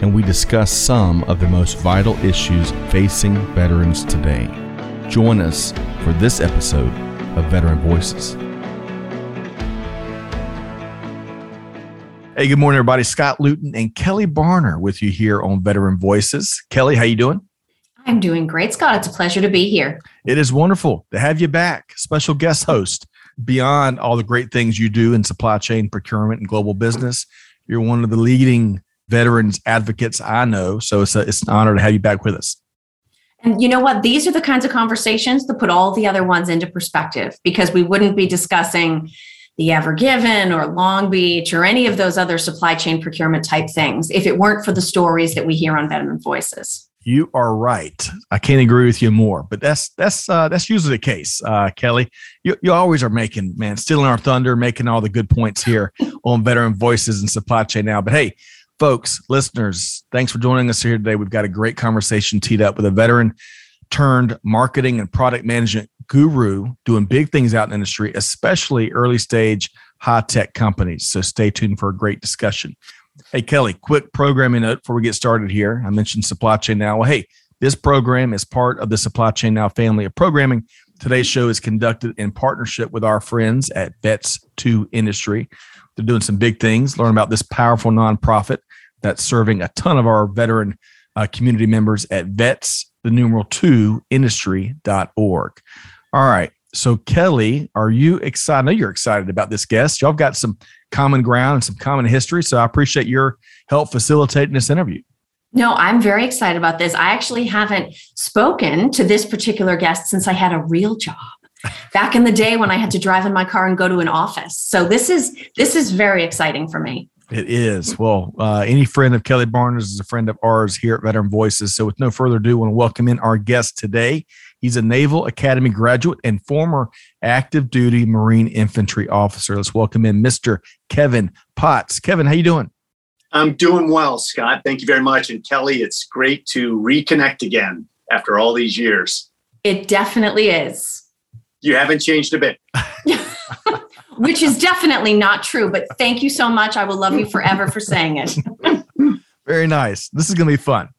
and we discuss some of the most vital issues facing veterans today. Join us for this episode of Veteran Voices. Hey, good morning, everybody. Scott Luton and Kelly Barner with you here on Veteran Voices. Kelly, how you doing? I'm doing great, Scott. It's a pleasure to be here. It is wonderful to have you back, special guest host. Beyond all the great things you do in supply chain procurement and global business, you're one of the leading veterans advocates I know. So it's, a, it's an honor to have you back with us. And you know what? These are the kinds of conversations that put all the other ones into perspective because we wouldn't be discussing the Ever Given or Long Beach or any of those other supply chain procurement type things if it weren't for the stories that we hear on Veteran Voices. You are right. I can't agree with you more, but that's that's uh, that's usually the case, uh, Kelly. You you always are making man stealing our thunder, making all the good points here on Veteran Voices and Supply Chain Now. But hey, folks, listeners, thanks for joining us here today. We've got a great conversation teed up with a veteran turned marketing and product management guru doing big things out in the industry, especially early stage high tech companies. So stay tuned for a great discussion. Hey, Kelly, quick programming note before we get started here. I mentioned supply chain now. Well, hey, this program is part of the supply chain now family of programming. Today's show is conducted in partnership with our friends at Vets 2 Industry. They're doing some big things. Learn about this powerful nonprofit that's serving a ton of our veteran uh, community members at vets, the numeral two industry.org. All right. So, Kelly, are you excited? I know you're excited about this guest. Y'all got some common ground and some common history. So, I appreciate your help facilitating this interview. No, I'm very excited about this. I actually haven't spoken to this particular guest since I had a real job back in the day when I had to drive in my car and go to an office. So this is this is very exciting for me. It is. Well, uh, any friend of Kelly Barner's is a friend of ours here at Veteran Voices. So, with no further ado, I want to welcome in our guest today. He's a Naval Academy graduate and former active duty Marine infantry officer. Let's welcome in Mr. Kevin Potts. Kevin, how you doing? I'm doing well, Scott. Thank you very much. And Kelly, it's great to reconnect again after all these years. It definitely is. You haven't changed a bit. which is definitely not true. But thank you so much. I will love you forever for saying it. Very nice. This is going to be fun.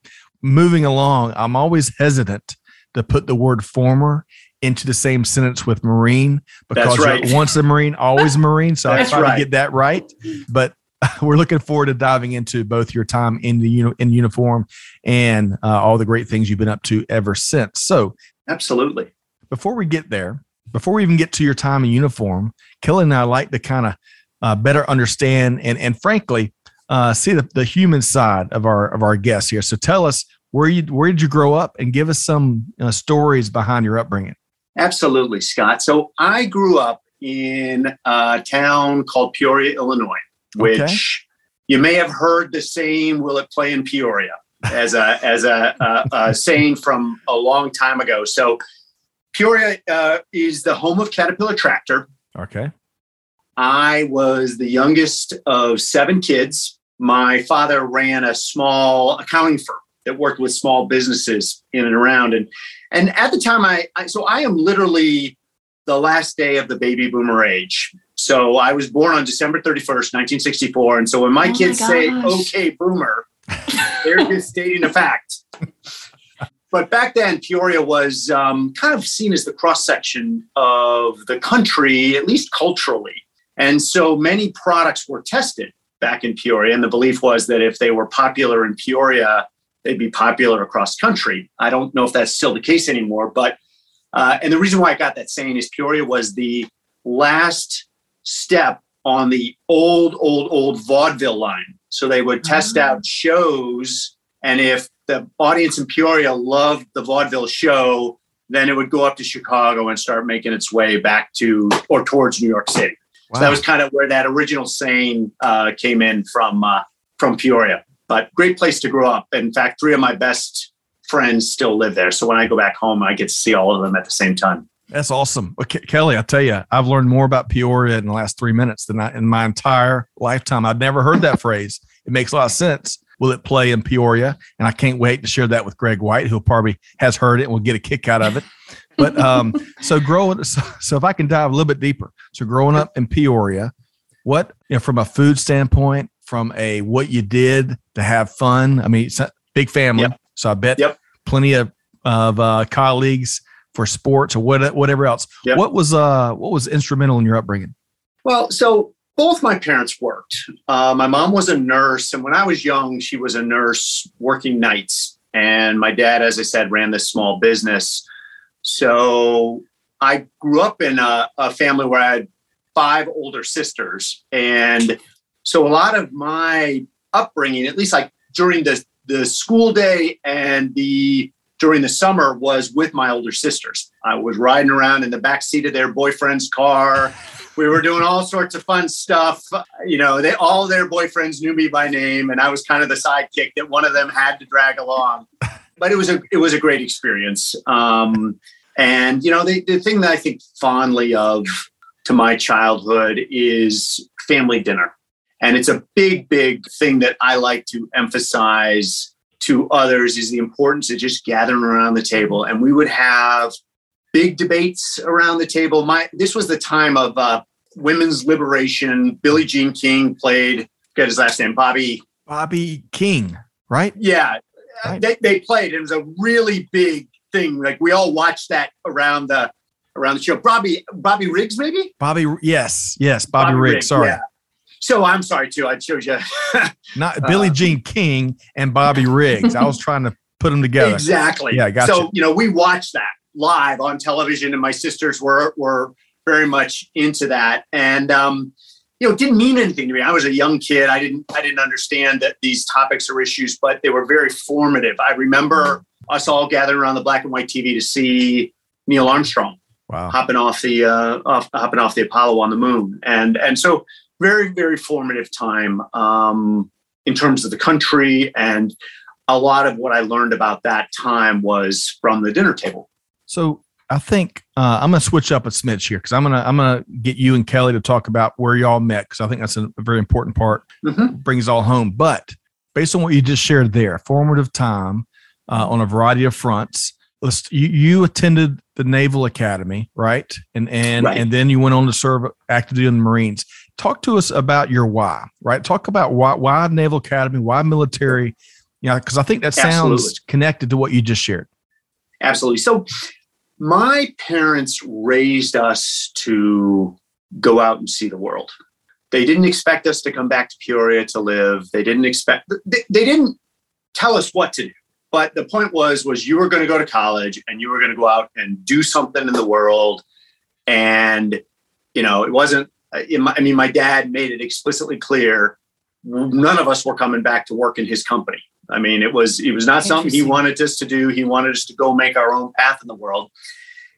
Moving along, I'm always hesitant to put the word former into the same sentence with Marine because right. once a Marine, always a Marine. So I try right. to get that right. But we're looking forward to diving into both your time in the uni- in uniform and uh, all the great things you've been up to ever since. So, absolutely. Before we get there, before we even get to your time in uniform, Kelly and I like to kind of uh, better understand and and frankly uh, see the, the human side of our of our guests here. So tell us where you where did you grow up and give us some uh, stories behind your upbringing. Absolutely, Scott. So I grew up in a town called Peoria, Illinois, which okay. you may have heard the saying "Will it play in Peoria?" as a as a, a, a saying from a long time ago. So Peoria uh, is the home of Caterpillar Tractor. Okay. I was the youngest of seven kids. My father ran a small accounting firm that worked with small businesses in and around. And and at the time, I, I so I am literally the last day of the baby boomer age. So I was born on December 31st, 1964. And so when my oh kids my say, okay, boomer, they're just stating a fact. But back then, Peoria was um, kind of seen as the cross section of the country, at least culturally. And so many products were tested back in Peoria. And the belief was that if they were popular in Peoria, they'd be popular across country. I don't know if that's still the case anymore. But, uh, and the reason why I got that saying is Peoria was the last step on the old, old, old vaudeville line. So they would test oh. out shows. And if the audience in Peoria loved the vaudeville show, then it would go up to Chicago and start making its way back to or towards New York City. Wow. So that was kind of where that original saying uh, came in from uh, from Peoria. But great place to grow up. In fact, three of my best friends still live there. So when I go back home, I get to see all of them at the same time. That's awesome. Okay, Kelly, I tell you, I've learned more about Peoria in the last three minutes than I in my entire lifetime. I've never heard that phrase. It makes a lot of sense. Will it play in Peoria? And I can't wait to share that with Greg White, who probably has heard it and will get a kick out of it. But um, so growing, so, so if I can dive a little bit deeper, so growing up in Peoria, what you know, from a food standpoint, from a what you did to have fun. I mean, it's a big family, Yep. so I bet Yep. plenty of of uh, colleagues for sports or what, whatever else. Yep. What was uh what was instrumental in your upbringing? Well, so both my parents worked. Uh, my mom was a nurse, and when I was young, she was a nurse working nights. And my dad, as I said, ran this small business. So I grew up in a, a family where I had five older sisters. And so a lot of my upbringing, at least like during the, the school day and the during the summer was with my older sisters. I was riding around in the back seat of their boyfriend's car. We were doing all sorts of fun stuff. You know, they all their boyfriends knew me by name, and I was kind of the sidekick that one of them had to drag along. But it was a it was a great experience. Um, and you know, the, the thing that I think fondly of to my childhood is family dinner. And it's a big, big thing that I like to emphasize to others is the importance of just gathering around the table. And we would have big debates around the table. My this was the time of uh, women's liberation. Billie Jean King played. Get his last name, Bobby. Bobby King, right? Yeah, Right. they, they played. It was a really big thing. Like we all watched that around the around the show. Bobby Bobby Riggs, maybe. Bobby, yes, yes, Bobby, Riggs. Sorry, yeah. So I'm sorry too. I chose you. not Billie Uh, Jean King and Bobby Riggs. I was trying to put them together. Exactly. Yeah, gotcha. So you know, we watched that live on television, and my sisters were were very much into that, and um, you know, it didn't mean anything to me. I was a young kid. I didn't I didn't understand that these topics or issues, but they were very formative. I remember us all gathered around the black and white TV to see Neil Armstrong Wow. hopping off the uh, off, hopping off the Apollo on the moon, and and so very very formative time um, in terms of the country, and a lot of what I learned about that time was from the dinner table. So I think uh, I'm gonna switch up a smidge here because I'm gonna I'm gonna get you and Kelly to talk about where y'all met because I think that's a, a very important part. Mhm. Brings all home. But based on what you just shared there, formative time uh, on a variety of fronts. Let's, you, you attended the Naval Academy, right? And and Right. and then you went on to serve actively in the Marines. Talk to us about your why, right? Talk about why why Naval Academy, why military. Yeah, because I think that sounds Absolutely. connected to what you just shared. Absolutely. So, my parents raised us to go out and see the world. They didn't expect us to come back to Peoria to live. They didn't expect. They, they didn't tell us what to do. But the point was, was you were going to go to college and you were going to go out and do something in the world. And you know, it wasn't. Uh, I mean, my dad made it explicitly clear none of us were coming back to work in his company. I mean, it was it was not something he wanted us to do. He wanted us to go make our own path in the world.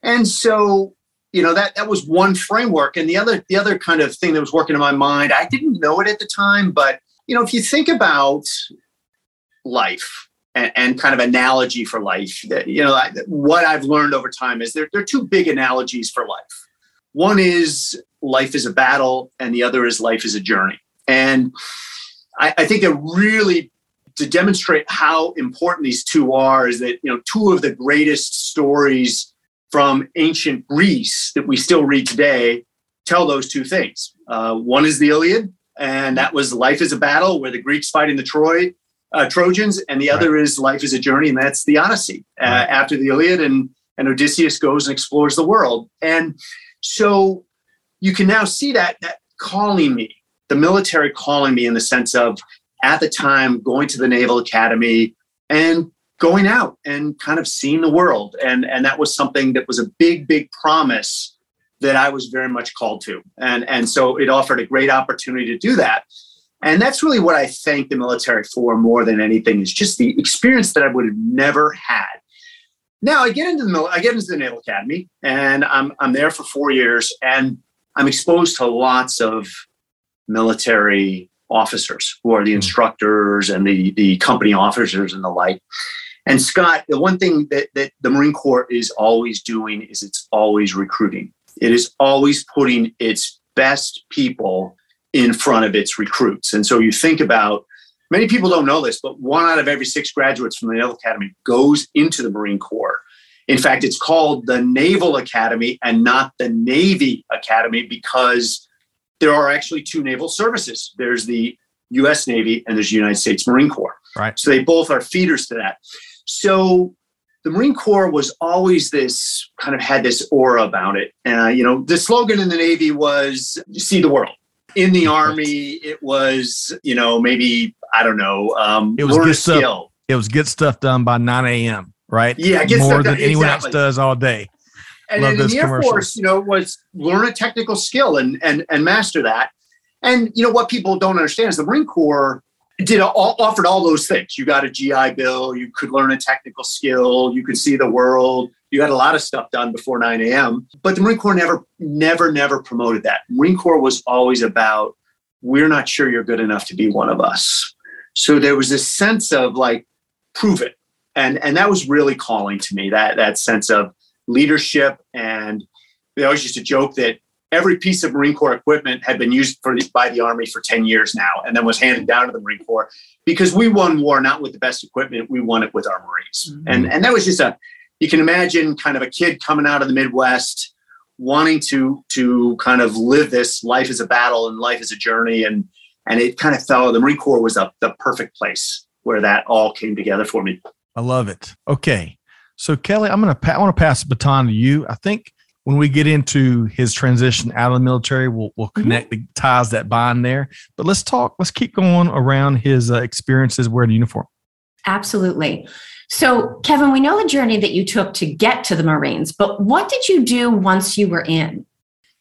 And so, you know, that that was one framework. And the other the other kind of thing that was working in my mind, I didn't know it at the time, but you know, if you think about life and, and kind of analogy for life, that you know, I, what I've learned over time is there, there are two big analogies for life. One is life is a battle, and the other is life is a journey. And I, I think they're really to demonstrate how important these two are is that you know two of the greatest stories from ancient Greece that we still read today tell those two things. Uh, one is the Iliad, and that was life is a battle where the Greeks fighting the Troy uh, Trojans, and the other is life is a journey, and that's the Odyssey uh, Right. after the Iliad, and and Odysseus goes and explores the world, and so you can now see that that calling me, the military calling me in the sense of at the time going to the Naval Academy and going out and kind of seeing the world. And, and that was something that was a big, big promise that I was very much called to. And, and so it offered a great opportunity to do that. And that's really what I thank the military for more than anything is just the experience that I would have never had. Now I get into the I get into the Naval Academy and I'm I'm there for four years and I'm exposed to lots of military officers who are the Mm. instructors and the the company officers and the like. And Scott, the one thing that, that the Marine Corps is always doing is it's always recruiting. It is always putting its best people in front of its recruits. And so you think about many people don't know this, but one out of every six graduates from the Naval Academy goes into the Marine Corps. In fact, it's called the Naval Academy and not the Navy Academy because there are actually two naval services. There's the US Navy and there's the United States Marine Corps. Right. So they both are feeders to that. So the Marine Corps was always this kind of had this aura about it. Uh, you know, the slogan in the Navy was see the world. In the Army, it was, you know, maybe, I don't know, um, It was good stuff. It was get stuff done by 9 a.m. Right? Yeah, get more than anyone exactly. else does all day. And Love then in the Air. Force, you know, was learn a technical skill and and and master that. And you know what people don't understand is the Marine Corps did all, offered all those things. You got a GI Bill, you could learn a technical skill, you could see the world. You got a lot of stuff done before 9 a.m. But the Marine Corps never, never, never promoted that. Marine Corps was always about we're not sure you're good enough to be one of us. So there was this sense of like prove it, and and that was really calling to me. That that sense of leadership and they always used to joke that every piece of Marine Corps equipment had been used for the, by the Army for 10 years now and then was handed down to the Marine Corps because we won war not with the best equipment, we won it with our Marines. Mhm. And, and that was just a, you can imagine kind of a kid coming out of the Midwest wanting to, to kind of live this life as a battle and life as a journey. And, and it kind of fell, the Marine Corps was a, the perfect place where that all came together for me. I love it. Okay. So Kelly, I'm gonna pa- I want to pass the baton to you. I think when we get into his transition out of the military, we'll we'll connect the ties that bind there. But let's talk. Let's keep going around his uh, experiences wearing a uniform. Absolutely. So, Kevin, we know the journey that you took to get to the Marines, but what did you do once you were in?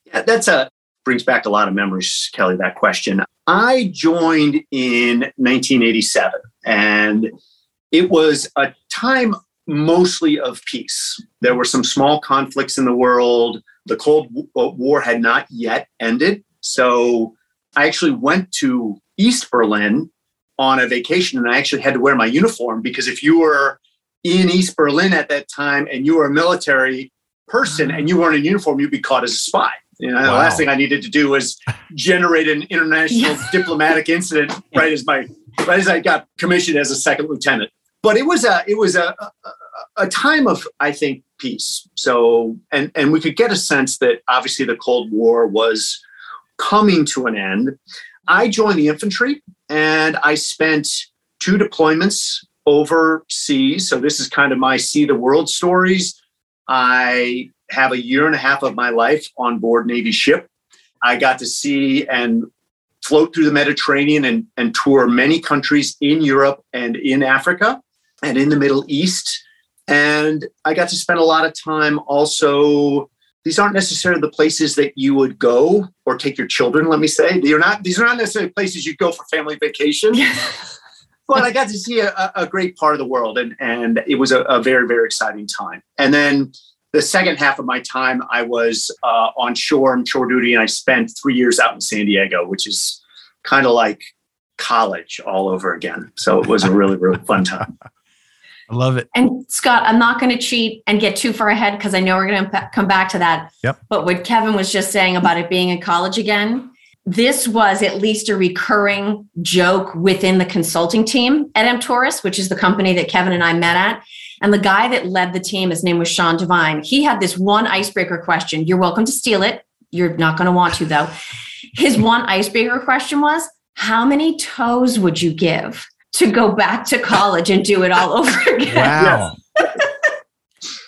Yeah, that's a brings back a lot of memories, Kelly. That question. I joined in 1987, and it was a time mostly of peace. There were some small conflicts in the world. The Cold uh, War had not yet ended, so I actually went to East Berlin on a vacation, and I actually had to wear my uniform because if you were in East Berlin at that time and you were a military person and you weren't in uniform, you'd be caught as a spy. You know, the last thing I needed to do was generate an international diplomatic incident right as my right as I got commissioned as a second lieutenant. But it was a it was a a, a time of I think peace. So and and we could get a sense that obviously the Cold War was coming to an end. I joined the infantry and I spent two deployments overseas. So this is kind of my see the world stories. I have a year and a half of my life on board Navy ship. I got to see and float through the Mediterranean and, and tour many countries in Europe and in Africa and in the Middle East. And I got to spend a lot of time also. These aren't necessarily the places that you would go or take your children, let me say. They're not, these are not necessarily places you'd go for family vacation but I got to see a, a great part of the world, and and it was a, a very very exciting time. And then the second half of my time, I was uh, on shore and shore duty, and I spent three years out in San Diego, which is kind of like college all over again. So it was a really really fun time. I love it. And Scott, I'm not going to cheat and get too far ahead because I know we're going to come back to that. Yep. But what Kevin was just saying about it being in college again, this was at least a recurring joke within the consulting team at Emptoris, which is the company that Kevin and I met at. And the guy that led the team, his name was Sean Devine. He had this one icebreaker question. You're welcome to steal it. You're not going to want to, though. His one icebreaker question was How many toes would you give to go back to college and do it all over again? Wow.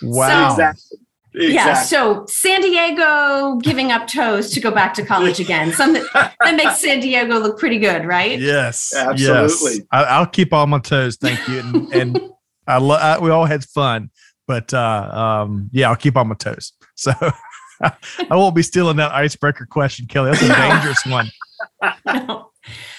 wow. Exactly. Yeah, so San Diego giving up toes to go back to college again. Something that makes San Diego look pretty good, right? Yes. Absolutely. Yes. I, I'll keep all my toes. Thank you. And, and I, lo- I we all had fun, but uh, um, yeah, I'll keep all my toes. So I won't be stealing that icebreaker question, Kelly. That's a dangerous one. No,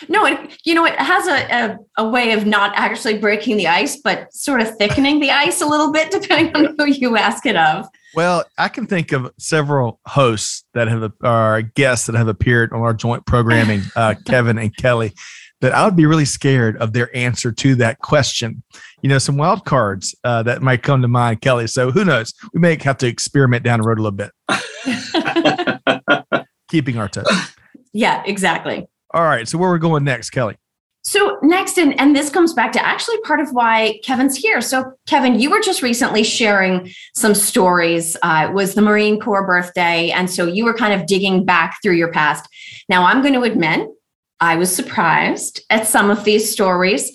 no it, you know, it has a, a, a way of not actually breaking the ice, but sort of thickening the ice a little bit, depending on who you ask it of. Well, I can think of several hosts that have, or guests that have appeared on our joint programming, uh, Kevin and Kelly, that I would be really scared of their answer to that question. You know, some wild cards uh, that might come to mind, Kelly. So who knows? We may have to experiment down the road a little bit. Keeping our toes. Yeah, exactly. All right. So where we're going next, Kelly? So next, and, and this comes back to actually part of why Kevin's here. So Kevin, you were just recently sharing some stories. Uh, it was the Marine Corps birthday, and so you were kind of digging back through your past. Now I'm going to admit I was surprised at some of these stories.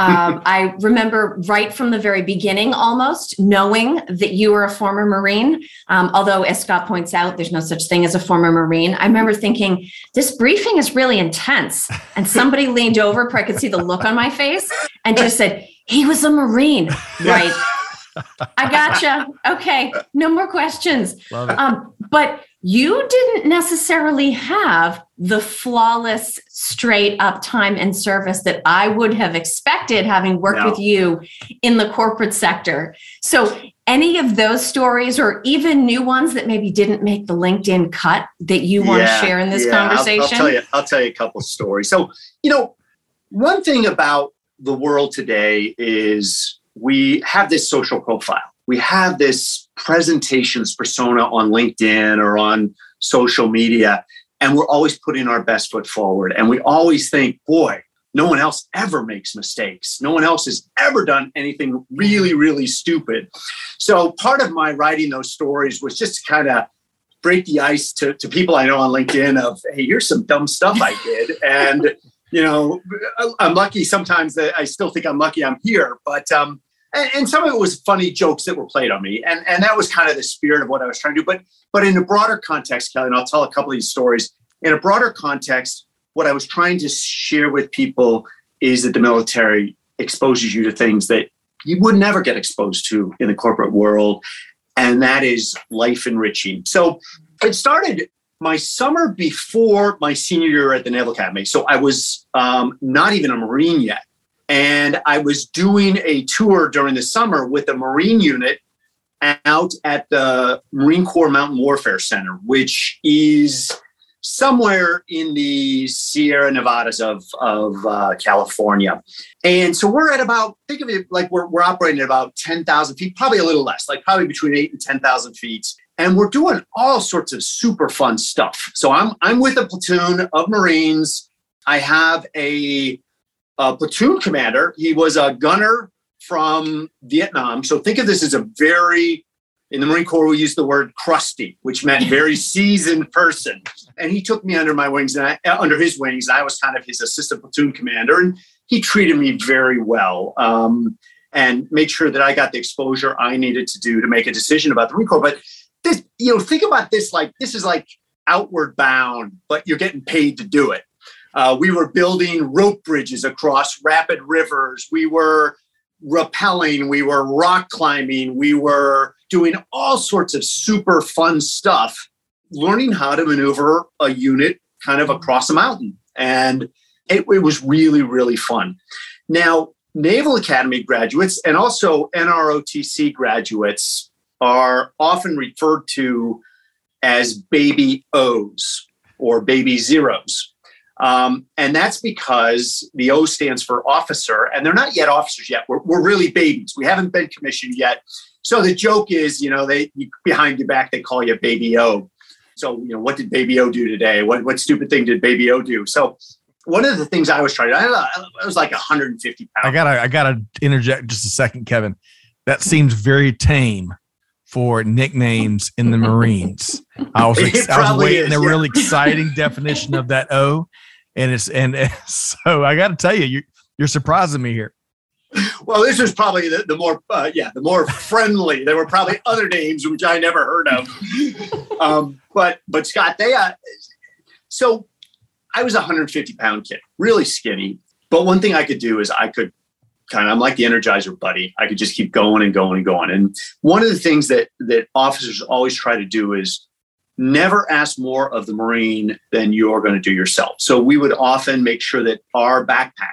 Um, I remember right from the very beginning, almost knowing that you were a former Marine. Um, although, as Scott points out, there's no such thing as a former Marine. I remember thinking, this briefing is really intense. And somebody leaned over, I could see the look on my face, and just said, he was a Marine, right? I gotcha. Okay, no more questions. Um, but you didn't necessarily have the flawless, straight up time and service that I would have expected having worked no. with you in the corporate sector. So, any of those stories, or even new ones that maybe didn't make the LinkedIn cut, that you want yeah, to share in this yeah, conversation? I'll, I'll, tell you. I'll tell you a couple of stories. So, you know, one thing about the world today is we have this social profile. We have this presentations persona on LinkedIn or on social media, and we're always putting our best foot forward. And we always think, boy, no one else ever makes mistakes. No one else has ever done anything really, really stupid. So part of my writing those stories was just to kind of break the ice to, to people I know on LinkedIn of, hey, here's some dumb stuff I did. And, you know, I'm lucky sometimes that I still think I'm lucky I'm here. But um, and, and, some of it was funny jokes that were played on me, and and that was kind of the spirit of what I was trying to do. But but in a broader context, Kelly, and I'll tell a couple of these stories. In a broader context, what I was trying to share with people is that the military exposes you to things that you would never get exposed to in the corporate world, and that is life enriching. So it started my summer before my senior year at the Naval Academy. So I was um, not even a Marine yet. And I was doing a tour during the summer with a Marine unit out at the Marine Corps Mountain Warfare Center, which is somewhere in the Sierra Nevadas of, of uh, California. And so we're at about, think of it like we're, we're operating at about 10,000 feet, probably a little less, like probably between eight and 10,000 feet. And we're doing all sorts of super fun stuff. So I'm, I'm with a platoon of Marines. I have a uh, platoon commander. He was a gunner from Vietnam. So think of this as a very, in the Marine Corps, we use the word crusty, which meant very seasoned person. And he took me under my wings and I, uh, under his wings. I was kind of his assistant platoon commander, and he treated me very well. Um, and made sure that I got the exposure I needed to do to make a decision about the Marine Corps. But this, you know, think about this like this is like outward bound, but you're getting paid to do it. Uh, we were building rope bridges across rapid rivers. We were rappelling. We were rock climbing. We were doing all sorts of super fun stuff, learning how to maneuver a unit kind of across a mountain. And it, it was really, really fun. Now, Naval Academy graduates and also NROTC graduates are often referred to as baby O's or baby zeros. Um, and that's because the O stands for officer, and they're not yet officers yet. We're, we're really babies. We haven't been commissioned yet. So the joke is, you know, they behind your back they call you Baby O. So you know, what did Baby O do today? What what stupid thing did Baby O do? So one of the things I was trying to, I, I was like 150 pounds. I gotta I gotta interject just a second, Kevin. That seems very tame for nicknames in the Marines. I was, I was waiting is, a yeah. really exciting definition of that O and it's and, and so I got to tell you, you you're surprising me here. Well, this was probably the, the more uh, yeah the more friendly. There were probably other names which I never heard of. um, but but Scott, they uh, so I was a 150 pound kid, really skinny. But one thing I could do is I could kind of I'm like the Energizer Bunny. I could just keep going and going and going. And one of the things that that officers always try to do is never ask more of the Marine than you're going to do yourself. So we would often make sure that our backpack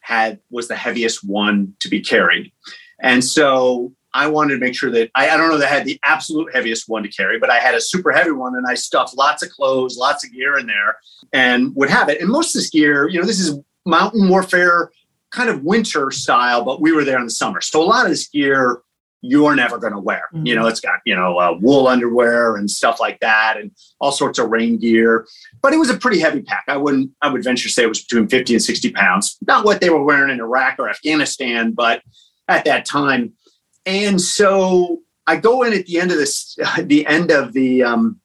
had was the heaviest one to be carried. And so I wanted to make sure that I, I don't know that I had the absolute heaviest one to carry, but I had a super heavy one and I stuffed lots of clothes, lots of gear in there and would have it. And most of this gear, you know, this is mountain warfare kind of winter style, but we were there in the summer. So a lot of this gear you're never going to wear. Mm-hmm. You know, it's got, you know, uh, wool underwear and stuff like that and all sorts of rain gear. But it was a pretty heavy pack. I wouldn't, I would venture to say it was between 50 and 60 pounds. Not what they were wearing in Iraq or Afghanistan, but at that time. And so I go in at the end of this, the end of the, um,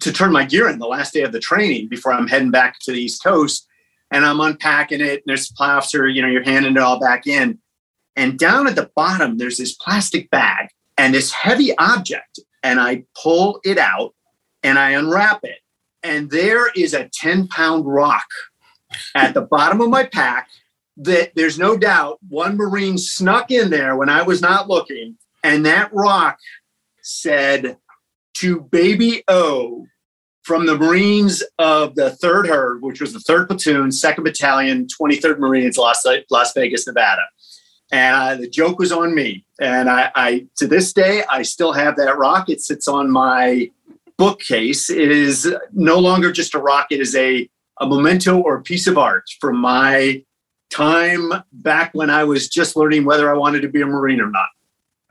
to turn my gear in the last day of the training before I'm heading back to the East Coast. And I'm unpacking it. And there's a supply officer, you know, you're handing it all back in. And down at the bottom, there's this plastic bag and this heavy object. And I pull it out and I unwrap it. And there is a 10 pound rock at the bottom of my pack that there's no doubt one Marine snuck in there when I was not looking. And that rock said to Baby O from the Marines of the 3rd Herd, which was the 3rd Platoon, 2nd Battalion, 23rd Marines, Las, Las Vegas, Nevada. And I, the joke was on me. And I, I, to this day, I still have that rock. It sits on my bookcase. It is no longer just a rock, it is a, a memento or a piece of art from my time back when I was just learning whether I wanted to be a Marine or not.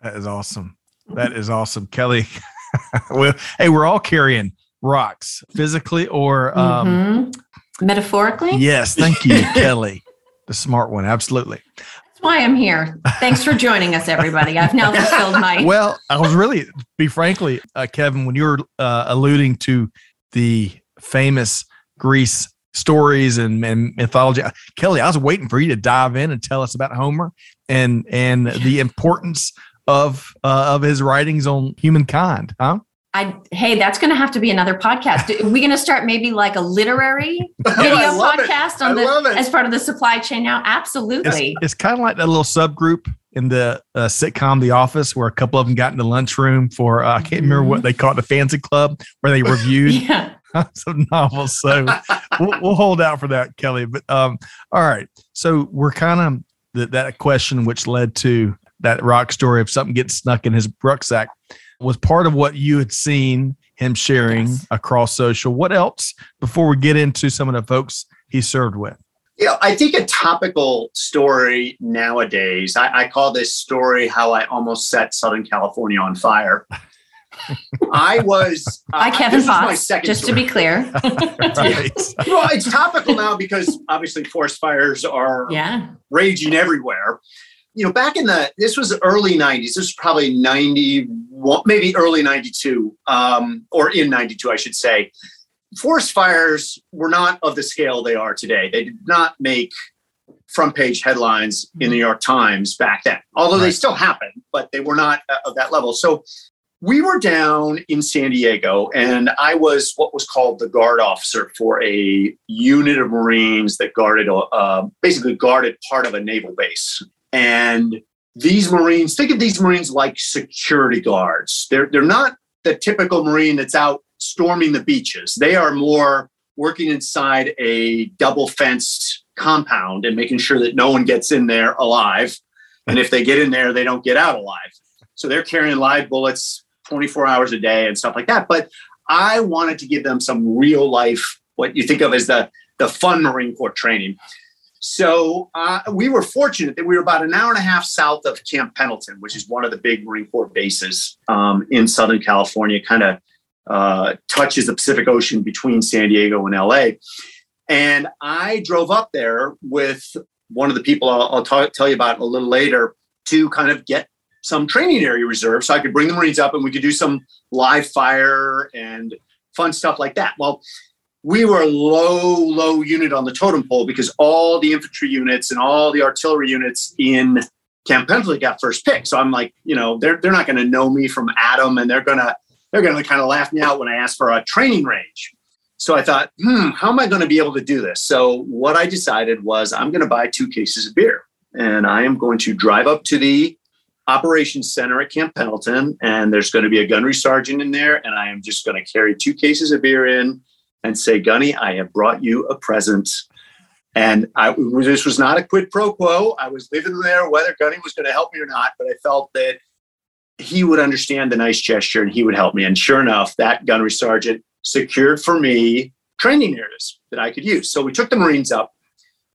That is awesome. That is awesome. Kelly, well, hey, we're all carrying rocks physically or um, mm-hmm. metaphorically. Yes, thank you, Kelly, the smart one. Absolutely. Why I'm here. Thanks for joining us, everybody. I've now fulfilled my. Well, I was really, be frankly, uh, Kevin, when you were uh, alluding to the famous Greece stories and, and mythology, Kelly, I was waiting for you to dive in and tell us about Homer and and the importance of uh, of his writings on humankind, huh? I, hey, that's going to have to be another podcast. Are we going to start maybe like a literary video podcast on the as part of the supply chain now? Absolutely. It's, it's kind of like that little subgroup in the uh, sitcom The Office, where a couple of them got in the lunchroom for uh, I can't remember what they called the fancy club, where they reviewed yeah. some novels. So we'll, we'll, hold out for that, Kelly. But um, all right, so we're kind of th- that question which led to that rock story of something getting snuck in his rucksack was part of what you had seen him sharing yes. across social. What else before we get into some of the folks he served with? Yeah, I think a topical story nowadays, I, I call this story how I almost set Southern California on fire. I was. Uh, By Kevin Potts, just story. to be clear. right. Well, it's topical now because obviously forest fires are yeah. raging everywhere you know, back in the this was early '90s. This was probably '90, maybe early '92, um, or in '92, I should say. Forest fires were not of the scale they are today. They did not make front page headlines in the New York Times back then, although right. they still happen, but they were not of that level. So we were down in San Diego, and I was what was called the guard officer for a unit of Marines that guarded, uh, basically guarded part of a naval base. And these Marines, think of these Marines like security guards. They're, they're not the typical Marine that's out storming the beaches. They are more working inside a double fenced compound and making sure that no one gets in there alive. And if they get in there, they don't get out alive. So they're carrying live bullets 24 hours a day and stuff like that. But I wanted to give them some real life, what you think of as the, the fun Marine Corps training. So uh, we were fortunate that we were about an hour and a half south of Camp Pendleton, which is one of the big Marine Corps bases um, in Southern California, kind of uh, touches the Pacific Ocean between San Diego and LA. And I drove up there with one of the people I'll, I'll tell you about a little later to kind of get some training area reserved so I could bring the Marines up and we could do some live fire and fun stuff like that. Well, we were low, low unit on the totem pole because all the infantry units and all the artillery units in Camp Pendleton got first pick. So I'm like, you know, they're they're not going to know me from Adam, and they're gonna they're gonna kind of laugh me out when I ask for a training range. So I thought, hmm, how am I going to be able to do this? So what I decided was I'm going to buy two cases of beer, and I am going to drive up to the operations center at Camp Pendleton, and there's going to be a gunnery sergeant in there, and I am just going to carry two cases of beer in and say, Gunny, I have brought you a present. And I, this was not a quid pro quo. I was living there, whether Gunny was going to help me or not, but I felt that he would understand the nice gesture and he would help me. And sure enough, that gunnery sergeant secured for me training areas that I could use. So we took the Marines up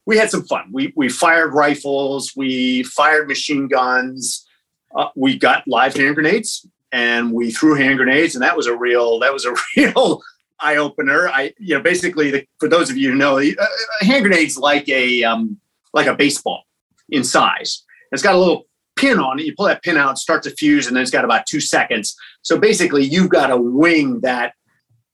we had some fun. We we fired rifles, we fired machine guns, uh, we got live hand grenades, and we threw hand grenades, and that was a real that was a real eye opener. I you know basically the, for those of you who know, uh, a hand grenade's like a um, like a baseball in size. It's got a little pin on it. You pull that pin out, start to fuse, and then it's got about two seconds. So basically, you've got to wing that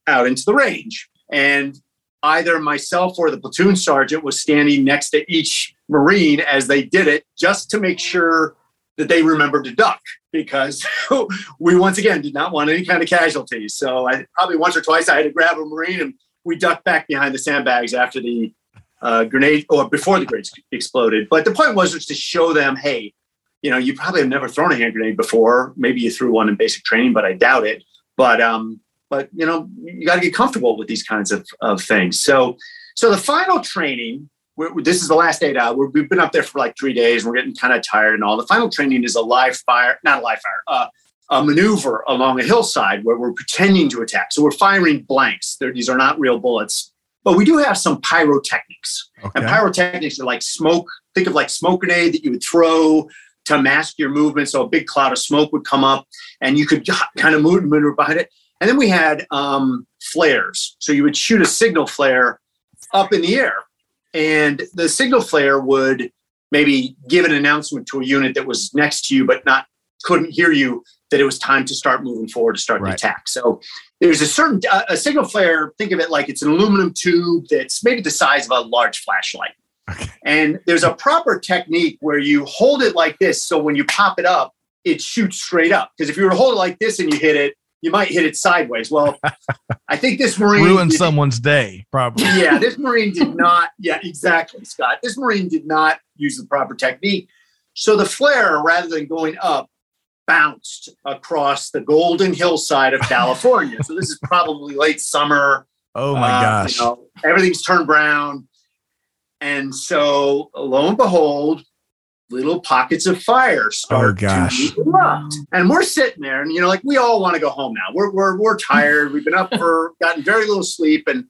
out into the range. And either myself or the platoon sergeant was standing next to each Marine as they did it, just to make sure that they remembered to duck because we once again did not want any kind of casualties. So I probably once or twice I had to grab a Marine and we ducked back behind the sandbags after the uh, grenade or before the grenades exploded. But the point was, was to show them, hey, you know, you probably have never thrown a hand grenade before. Maybe you threw one in basic training, but I doubt it. But um, but you know, you got to get comfortable with these kinds of, of things. So so the final training. This is the last day we have been up there for like three days. And we're getting kind of tired and all. The final training is a live fire, not a live fire, uh, a maneuver along a hillside where we're pretending to attack. So we're firing blanks. They're, these are not real bullets, but we do have some pyrotechnics. Okay. And pyrotechnics are like smoke. Think of like smoke grenade that you would throw to mask your movement. So a big cloud of smoke would come up and you could kind of move maneuver behind it. And then we had um, flares. So you would shoot a signal flare up in the air. And the signal flare would maybe give an announcement to a unit that was next to you but not couldn't hear you that it was time to start moving forward to start right. the attack. So there's a certain uh, a signal flare. Think of it like it's an aluminum tube that's maybe the size of a large flashlight. Okay. And there's a proper technique where you hold it like this. So when you pop it up, it shoots straight up. Because if you were to hold it like this and you hit it, you might hit it sideways. Well, I think this Marine ruined someone's day, probably. Yeah, this Marine did not. Yeah, exactly, Scott. This Marine did not use the proper technique. So the flare, rather than going up, bounced across the golden hillside of California. so this is probably late summer. Oh my uh, gosh. You know, everything's turned brown. And so, lo and behold, little pockets of fire start oh, gosh. to erupt. And we're sitting there, and you know, like we all want to go home now. We're we're we're tired. We've been up for gotten very little sleep, and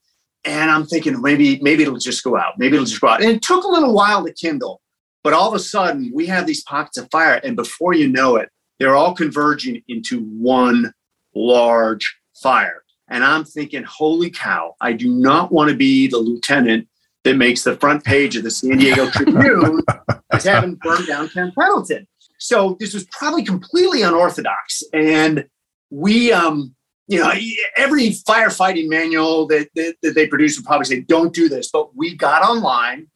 and I'm thinking maybe maybe it'll just go out. Maybe it'll just go out. And it took a little while to kindle, but all of a sudden we have these pockets of fire, and before you know it, they're all converging into one large fire. And I'm thinking, holy cow! I do not want to be the lieutenant that makes the front page of the San Diego Tribune as having burned down Camp Pendleton. So this was probably completely unorthodox. And we, um, you know, every firefighting manual that, that, that they produce would probably say, don't do this. But we got online.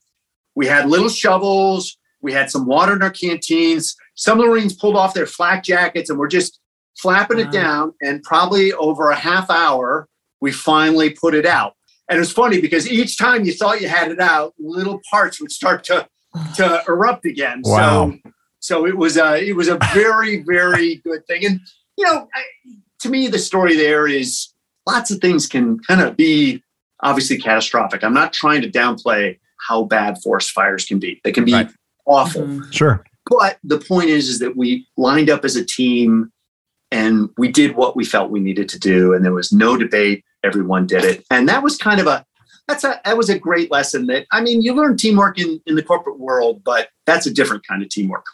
We had little shovels. We had some water in our canteens. Some of the Marines pulled off their flak jackets and we're just flapping it down. And probably over a half hour, we finally put it out. And it was funny because each time you thought you had it out, little parts would start to to erupt again. Wow. So so it was a it was a very very good thing. And you know, I, to me, the story there is lots of things can kind of be obviously catastrophic. I'm not trying to downplay how bad forest fires can be. They can be right. awful. Mm-hmm. Sure. But the point is, is that we lined up as a team and we did what we felt we needed to do, and there was no debate everyone did it. And that was kind of a that's a that was a great lesson that I mean you learn teamwork in, in the corporate world, but that's a different kind of teamwork.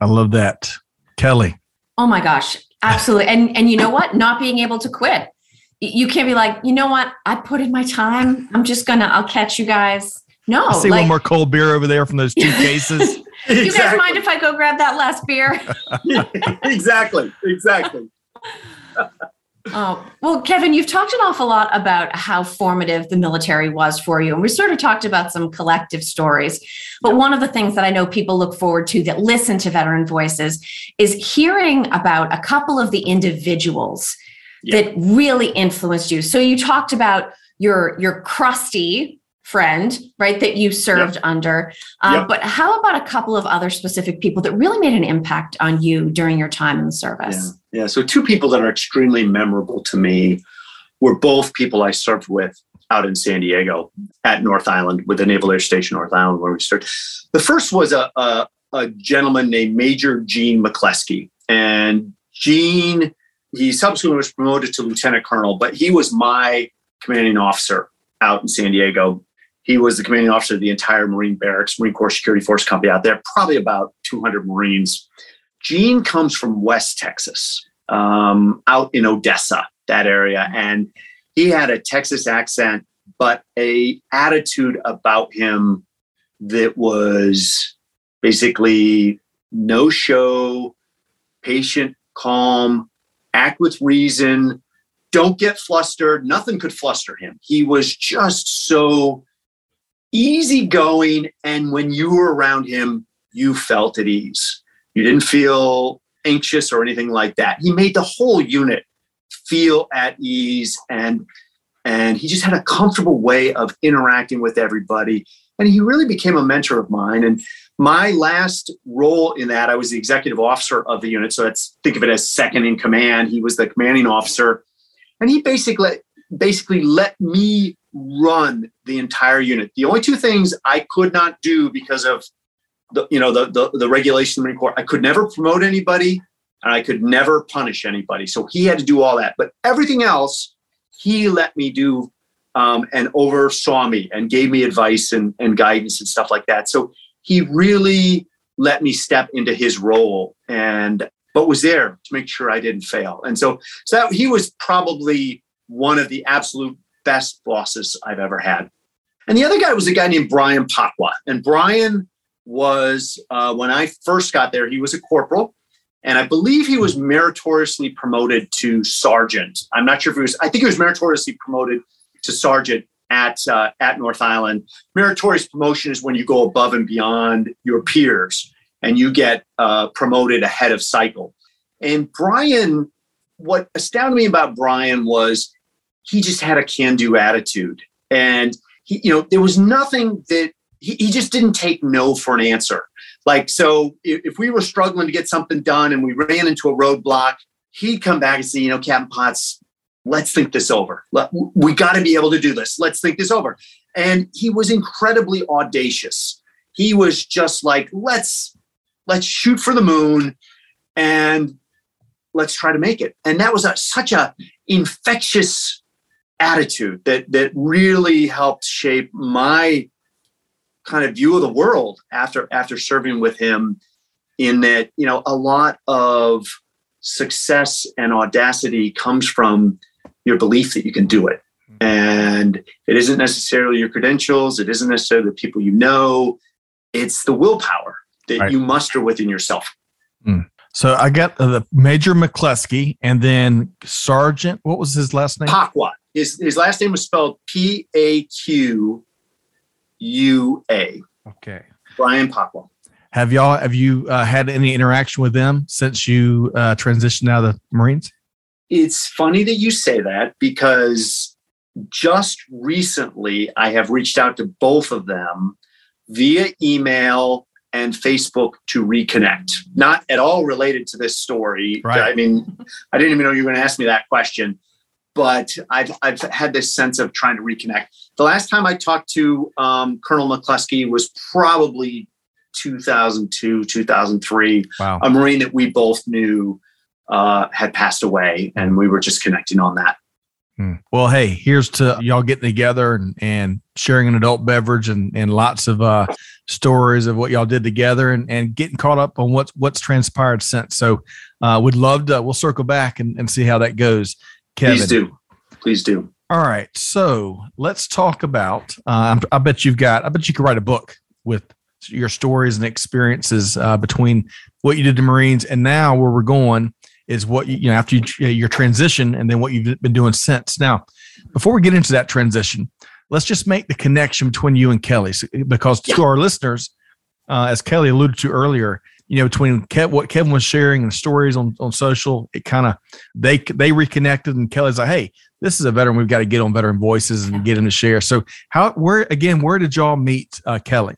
I love that. Kelly. Oh my gosh. Absolutely. And and you know what? Not being able to quit. You can't be like, you know what? I put in my time. I'm just gonna I'll catch you guys. No. I see like, one more cold beer over there from those two cases. you guys mind if I go grab that last beer? exactly. Exactly. Oh, well, Kevin, you've talked an awful lot about how formative the military was for you. And we sort of talked about some collective stories. But one of the things that I know people look forward to that listen to Veteran Voices is hearing about a couple of the individuals yeah. that really influenced you. So you talked about your your crusty friend, right, that you served yep. under. Um, yep. But how about a couple of other specific people that really made an impact on you during your time in the service? Yeah. yeah. So, two people that are extremely memorable to me were both people I served with out in San Diego at North Island with the Naval Air Station North Island where we started. The first was a, a, a gentleman named Major Gene McCleskey. And Gene, he subsequently was promoted to lieutenant colonel, but he was my commanding officer out in San Diego he was the commanding officer of the entire Marine Barracks, Marine Corps Security Force Company out there, probably about 200 Marines. Gene comes from West Texas, um, out in Odessa, that area, and he had a Texas accent, but a attitude about him that was basically no show, patient, calm, act with reason, don't get flustered. Nothing could fluster him. He was just so easygoing. And when you were around him, you felt at ease. You didn't feel anxious or anything like that. He made the whole unit feel at ease and and he just had a comfortable way of interacting with everybody and he really became a mentor of mine and my last role in that i was the executive officer of the unit so let's think of it as second in command he was the commanding officer and he basically basically let me run the entire unit. The only two things I could not do because of the you know the the, the regulation of the Corps, I could never promote anybody and I could never punish anybody. So he had to do all that. But everything else, he let me do um, and oversaw me and gave me advice and, and guidance and stuff like that. So he really let me step into his role and but was there to make sure I didn't fail. And so so that, he was probably one of the absolute best bosses I've ever had. And the other guy was a guy named Brian Paqua. And Brian was, uh, when I first got there, he was a corporal. And I believe he was meritoriously promoted to sergeant. I'm not sure if he was, I think he was meritoriously promoted to sergeant at, uh, at North Island. Meritorious promotion is when you go above and beyond your peers and you get uh, promoted ahead of cycle. And Brian, what astounded me about Brian was he just had a can do attitude. And he, you know, there was nothing that he, he just didn't take no for an answer. Like, so if, if we were struggling to get something done and we ran into a roadblock, he'd come back and say, you know, Captain Potts, let's think this over. Let, we got to be able to do this. Let's think this over. And he was incredibly audacious. He was just like, let's let's shoot for the moon and let's try to make it. And that was a, such a infectious attitude that that really helped shape my kind of view of the world after after serving with him in that you know a lot of success and audacity comes from your belief that you can do it. And it isn't necessarily your credentials. It isn't necessarily the people you know. It's the willpower that right. you muster within yourself. Mm. so i got the major mccluskey and then sergeant what was his last name? Paqua his his last name was spelled P A Q U A. Okay. Brian Paqua. Have y'all have you uh, had any interaction with them since you uh, transitioned out of the Marines? It's funny that you say that because just recently I have reached out to both of them via email and Facebook to reconnect. Not at all related to this story. Right. I mean, I didn't even know you were going to ask me that question but I've, I've had this sense of trying to reconnect. The last time I talked to um, Colonel McCluskey was probably 2002, 2003. Wow. A Marine that we both knew uh, had passed away, and we were just connecting on that. Hmm. Well, hey, here's to y'all getting together and, and sharing an adult beverage and, and lots of uh, stories of what y'all did together and, and getting caught up on what's what's transpired since. So, uh, would love to. We'll circle back and, and see how that goes. Kevin. Please do. Please do. All right. So let's talk about. Uh, I bet you've got. I bet you could write a book with your stories and experiences uh, between what you did to Marines and now where we're going is what you, you know after you, your transition and then what you've been doing since. Now, before we get into that transition, let's just make the connection between you and Kelly because to our listeners, uh, as Kelly alluded to earlier, you know, between Kev, what Kevin was sharing and the stories on, on social, it kind of they they reconnected, and Kelly's like, "Hey, this is a veteran. We've got to get on Veteran Voices and get him to share." So, how where again? Where did y'all meet uh, Kelly?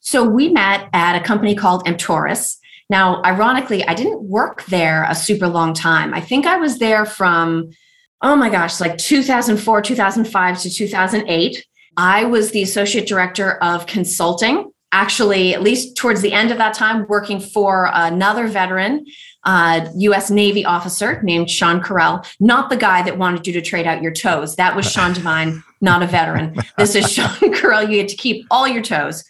So we met at a company called Emptoris. Now, ironically, I didn't work there a super long time. I think I was there from oh my gosh, like 2004, 2005 to 2008. I was the associate director of consulting actually, at least towards the end of that time, working for another veteran, uh, U.S. Navy officer named Sean Carell, not the guy that wanted you to trade out your toes. That was Sean Devine, not a veteran. This is Sean Carell. You get to keep all your toes.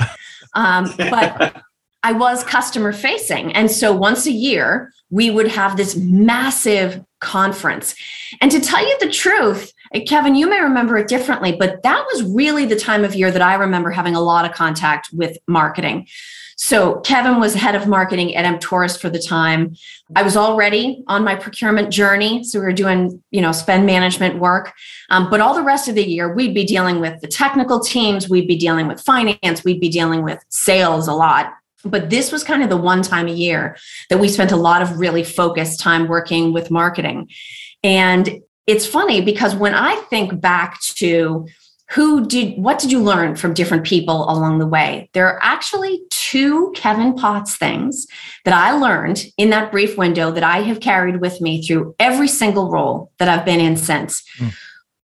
Um, but I was customer facing. And so once a year, we would have this massive conference. And to tell you the truth, Kevin, you may remember it differently, but that was really the time of year that I remember having a lot of contact with marketing. So Kevin was head of marketing at Emptoris for the time. I was already on my procurement journey. So we were doing, you know, spend management work. Um, but all the rest of the year, we'd be dealing with the technical teams, we'd be dealing with finance, we'd be dealing with sales a lot. But this was kind of the one time a year that we spent a lot of really focused time working with marketing. And it's funny because when I think back to who did what did you learn from different people along the way? There are actually two kevin potts things that i learned in that brief window that i have carried with me through every single role that i've been in since. Mm.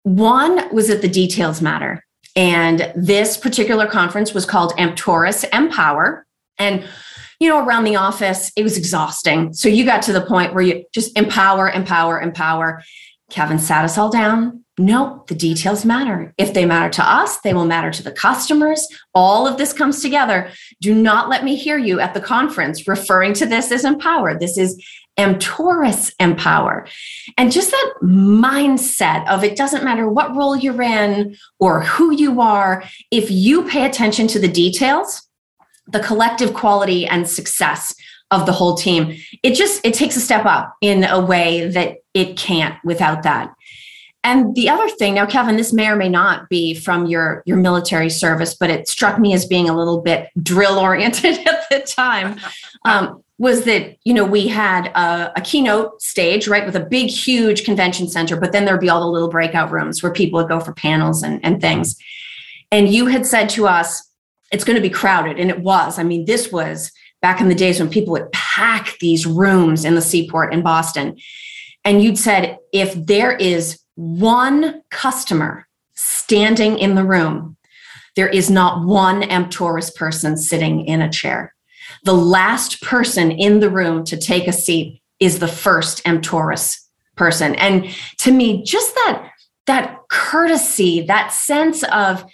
one was that the details matter. And this particular conference was called Emptoris empower. And you know around the office it was exhausting. So you got to the point where you just empower empower empower Kevin sat us all down. No, the details matter. If they matter to us, they will matter to the customers. All of this comes together. Do not let me hear you at the conference referring to this as empower. This is Emptoris empower. And just that mindset of it doesn't matter what role you're in or who you are, if you pay attention to the details, the collective quality and success of the whole team. It just it takes a step up in a way that it can't without that. And the other thing now kevin this may or may not be from your your military service but it struck me as being a little bit drill oriented at the time um, was that you know we had a, a, keynote stage right with a big huge convention center but then there'd be all the little breakout rooms where people would go for panels and, and things. And you had said to us it's going to be crowded and it was. I mean this was back in the days when people would pack these rooms in the seaport in Boston. And you'd said, if there is one customer standing in the room, there is not one Emptoris person sitting in a chair. The last person in the room to take a seat is the first Emptoris person. And to me, just that that courtesy, that sense of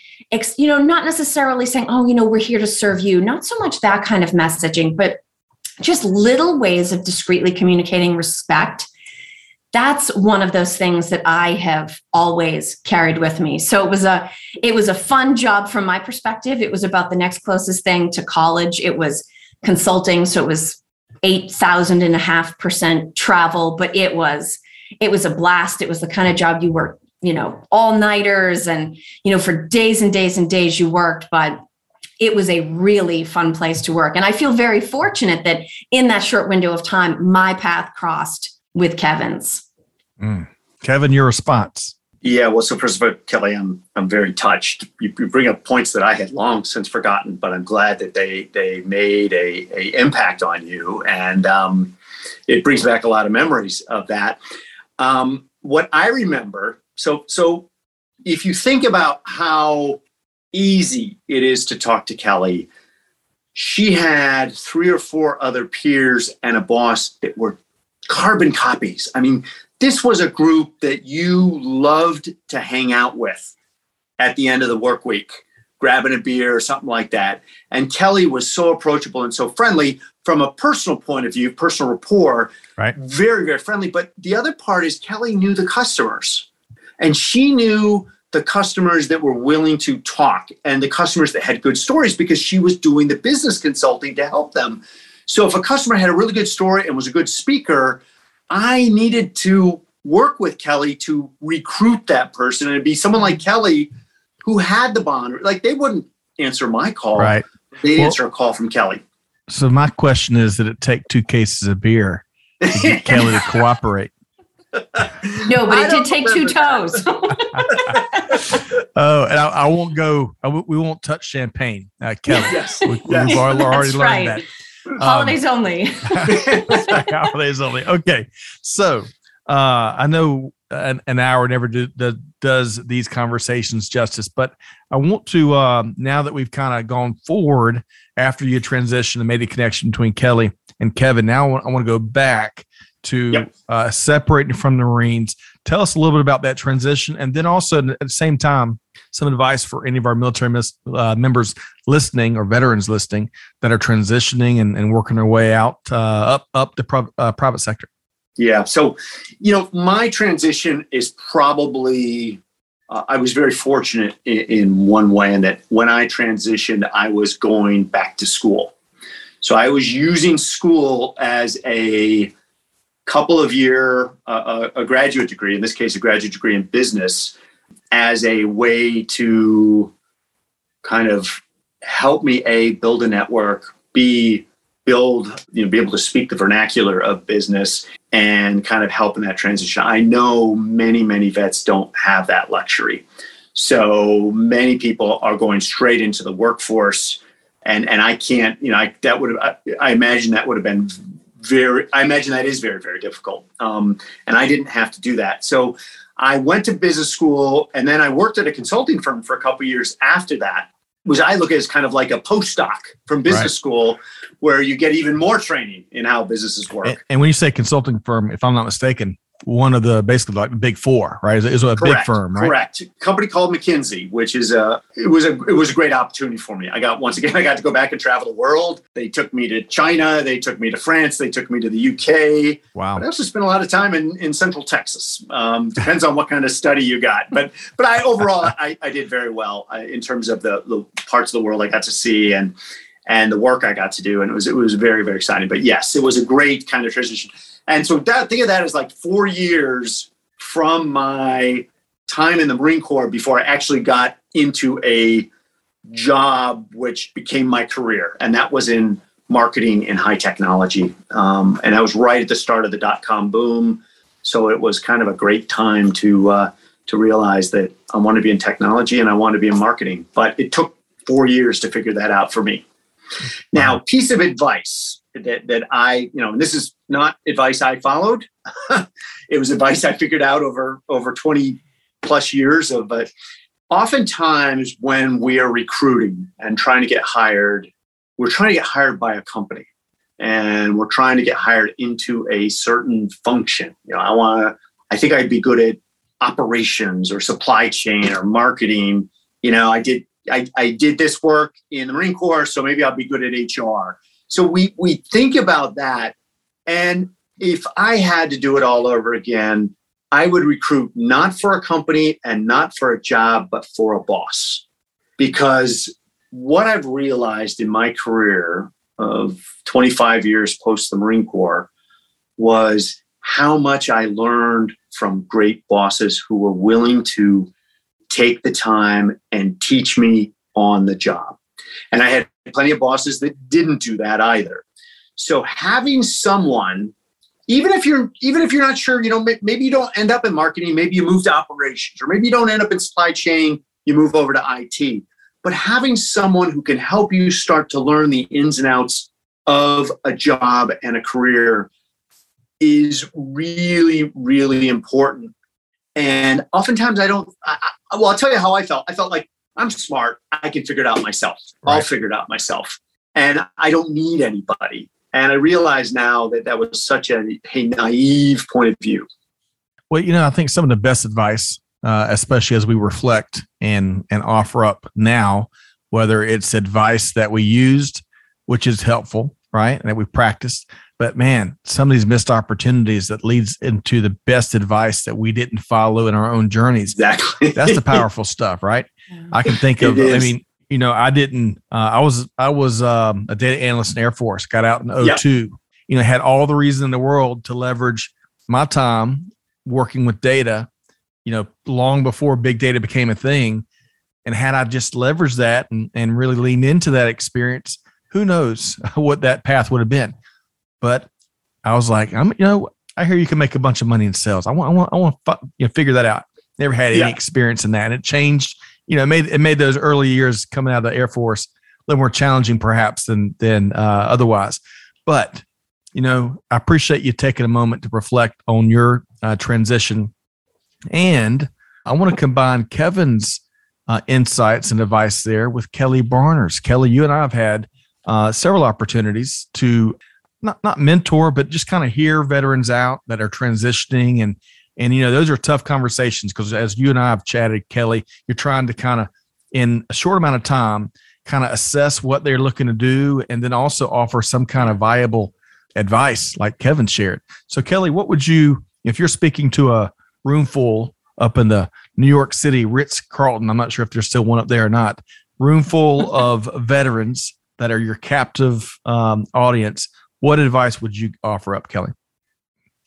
you know, not necessarily saying, oh, you know, we're here to serve you, not so much that kind of messaging, but just little ways of discreetly communicating respect. That's one of those things that I have always carried with me. So it was a it was a fun job from my perspective. It was about the next closest thing to college. It was consulting, so it was eight thousand and a half percent travel, but it was it was a blast. It was the kind of job you work you know, all nighters and, you know, for days and days and days you worked, but it was a really fun place to work. And I feel very fortunate that in that short window of time, my path crossed with Kevin's. Mm. Kevin, your response. Yeah, well, so first of all, Kelly, I'm I'm very touched. You, you, bring up points that I had long since forgotten, but I'm glad that they they made a, a impact on you, and um, it brings back a lot of memories of that. Um, what I remember so so if you think about how easy it is to talk to Kelly, she had three or four other peers and a boss that were carbon copies. I mean, this was a group that you loved to hang out with at the end of the work week, grabbing a beer or something like that. And Kelly was so approachable and so friendly from a personal point of view, personal rapport, right? Very, very friendly. But the other part is Kelly knew the customers. And she knew the customers that were willing to talk and the customers that had good stories because she was doing the business consulting to help them. So if a customer had a really good story and was a good speaker, I needed to work with Kelly to recruit that person and be someone like Kelly who had the bond. Like they wouldn't answer my call. Right. They'd well, answer a call from Kelly. So my question is did it take two cases of beer to get Kelly to cooperate? No, but it did take two toes. oh, and I, I, won't go. I, we won't touch champagne, uh, Kelly. Yes, we, yes. we've already, already learned right. that. Holidays um, only. holidays only. Okay, so uh, I know an, an hour never do, do, does these conversations justice, but I want to uh, now that we've kind of gone forward after you transitioned and made the connection between Kelly and Kevin. Now I want, I want to go back to yep. uh, separating from the Marines. Tell us a little bit about that transition, and then also at the same time, some advice for any of our military mis- uh, members listening or veterans listening that are transitioning and, and working their way out uh, up up the pro- uh, private sector. Yeah. So, you know, my transition is probably uh, I was very fortunate in, in, one way in that when I transitioned, I was going back to school. So I was using school as a couple of year, uh, a graduate degree, in this case, a graduate degree in business, as a way to kind of help me a build a network, b build, you know, be able to speak the vernacular of business and kind of help in that transition. I know many, many vets don't have that luxury. So many people are going straight into the workforce and and I can't, you know, I that would I, I imagine that would have been very I imagine that is very, very difficult. Um, and I didn't have to do that. So I went to business school and then I worked at a consulting firm for a couple years after that which I look at as kind of like a postdoc from business right. school, where you get even more training in how businesses work. And, and, when you say consulting firm, if I'm not mistaken, one of the basically like the big four, right? Is, a Correct. big firm, right? Correct. Company called McKinsey, which is a it was a it was a great opportunity for me. I got once again I got to go back and travel the world. They took me to China, they took me to France, they took me to the UK. Wow. But I also spent a lot of time in, in Central Texas. Um, depends on what kind of study you got, but but I overall I, I did very well in terms of the, the parts of the world I got to see and and the work I got to do, and it was it was very very exciting. But yes, it was a great kind of transition. And so that, think of that as like four years from my time in the Marine Corps before I actually got into a job which became my career. And that was in marketing and high technology. Um, and I was right at the start of the dot com boom. So it was kind of a great time to, uh, to realize that I want to be in technology and I want to be in marketing. But it took four years to figure that out for me. Now, piece of advice that that I, you know, and this is not advice I followed. it was advice I figured out over over 20 plus years of but oftentimes when we are recruiting and trying to get hired, we're trying to get hired by a company and we're trying to get hired into a certain function. You know, I want to I think I'd be good at operations or supply chain or marketing. You know, I did I, I did this work in the Marine Corps, so maybe I'll be good at HR. So we we think about that. And if I had to do it all over again, I would recruit not for a company and not for a job, but for a boss. Because what I've realized in my career of 25 years post the Marine Corps was how much I learned from great bosses who were willing to take the time and teach me on the job. And I had plenty of bosses that didn't do that either. So having someone, even if you're even if you're not sure, you know, maybe you don't end up in marketing, maybe you move to operations, or maybe you don't end up in supply chain, you move over to IT. But having someone who can help you start to learn the ins and outs of a job and a career is really, really important. And oftentimes I don't, I, well, I'll tell you how I felt. I felt like I'm smart. I can figure it out myself. Right. I'll figure it out myself. And I don't need anybody. And I realize now that that was such a, a naive point of view. Well, you know, I think some of the best advice, uh, especially as we reflect and and offer up now, whether it's advice that we used, which is helpful, right, and that we practiced, but man, some of these missed opportunities that leads into the best advice that we didn't follow in our own journeys. Exactly. That's the powerful stuff, right? I can think of. I mean, you know, I didn't. Uh, I was I was um, a data analyst in Air Force. Got out in 02. Yep. You know, had all the reason in the world to leverage my time working with data. You know, long before big data became a thing, and had I just leveraged that and, and really leaned into that experience, who knows what that path would have been. But I was like, I'm, you know, I hear you can make a bunch of money in sales. I want, I want, I want to you know, figure that out. Never had any yeah. experience in that, and it changed you know, it made it made those early years coming out of the Air Force a little more challenging, perhaps than than uh, otherwise. But you know, I appreciate you taking a moment to reflect on your uh, transition, and I want to combine Kevin's uh, insights and advice there with Kelly Barner's. Kelly, you and I have had uh, several opportunities to not not mentor, but just kind of hear veterans out that are transitioning and and you know those are tough conversations because as you and I have chatted, Kelly, you're trying to kind of in a short amount of time kind of assess what they're looking to do and then also offer some kind of viable advice like Kevin shared. So Kelly, what would you if you're speaking to a room full up in the New York City Ritz Carlton, I'm not sure if there's still one up there or not, room full of veterans that are your captive um, audience, what advice would you offer up, Kelly?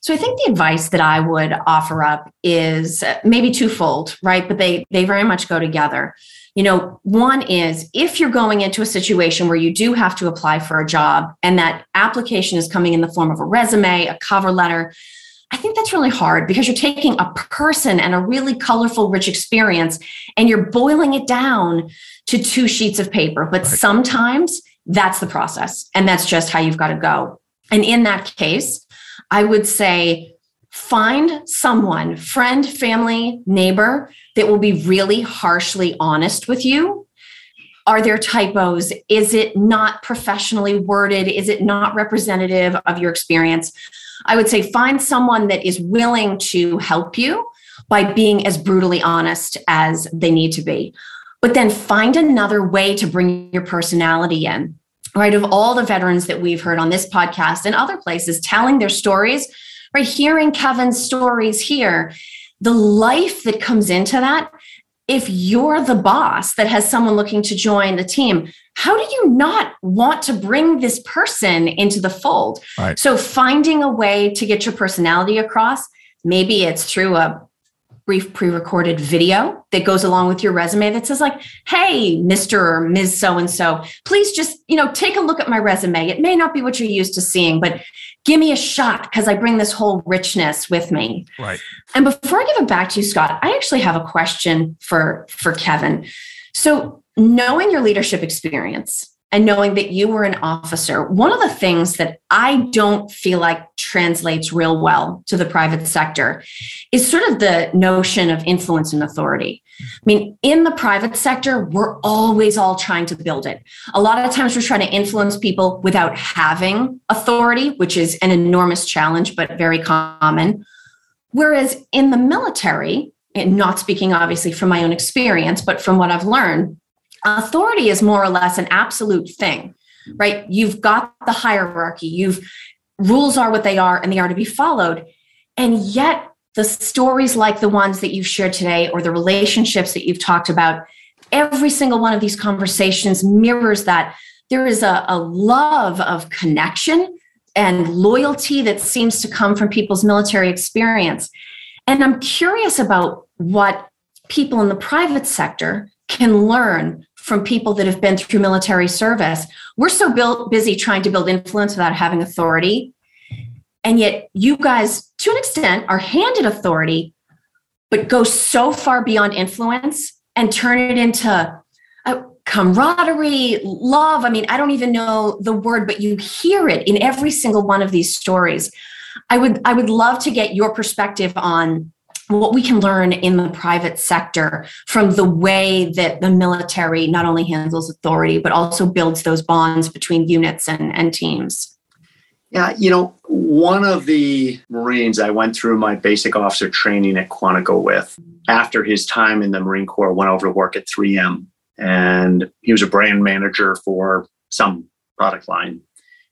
So I think the advice that I would offer up is uh, maybe twofold, right? But they they very much go together. You know, one is if you're going into a situation where you do have to apply for a job and that application is coming in the form of a resume, a cover letter, I think that's really hard because you're taking a person and a really colorful, rich experience and you're boiling it down to two sheets of paper. But right. sometimes that's the process and that's just how you've got to go. And in that case, I would say find someone, friend, family, neighbor that will be really harshly honest with you. Are there typos? Is it not professionally worded? Is it not representative of your experience? I would say find someone that is willing to help you by being as brutally honest as they need to be. But then find another way to bring your personality in right? Of all the veterans that we've heard on this podcast and other places telling their stories, right? Hearing Kevin's stories here, the life that comes into that. If you're the boss that has someone looking to join the team, how do you not want to bring this person into the fold? Right. So, finding a way to get your personality across, maybe it's through a brief pre-recorded video that goes along with your resume that says like hey mr or ms so and so please just you know take a look at my resume. It may not be what you're used to seeing but give me a shot because i bring this whole richness with me. Right. And before i give it back to you scott i actually have a question for for kevin. So knowing your leadership experience and knowing that you were an officer, one of the things that I don't feel like translates real well to the private sector is sort of the notion of influence and authority. I mean, in the private sector, we're always all trying to build it. A lot of times we're trying to influence people without having authority, which is an enormous challenge, but very common. Whereas in the military, and not speaking obviously from my own experience, but from what I've learned, authority is more or less an absolute thing right? You've got the hierarchy. You've rules are what they are and they are to be followed. And yet the stories like the ones that you've shared today or the relationships that you've talked about every single one of these conversations mirrors that. There is a, a love of connection and loyalty that seems to come from people's military experience. And i'm curious about what people in the private sector can learn from people that have been through military service. We're so built, busy trying to build influence without having authority. And yet, you guys, to an extent, are handed authority, but go so far beyond influence and turn it into a camaraderie, love. I mean, I don't even know the word, but you hear it in every single one of these stories. I would I would love to get your perspective on what we can learn in the private sector from the way that the military not only handles authority, but also builds those bonds between units and, and teams. Yeah, you know, one of the Marines I went through my basic officer training at Quantico with, after his time in the Marine Corps, went over to work at 3M. And he was a brand manager for some product line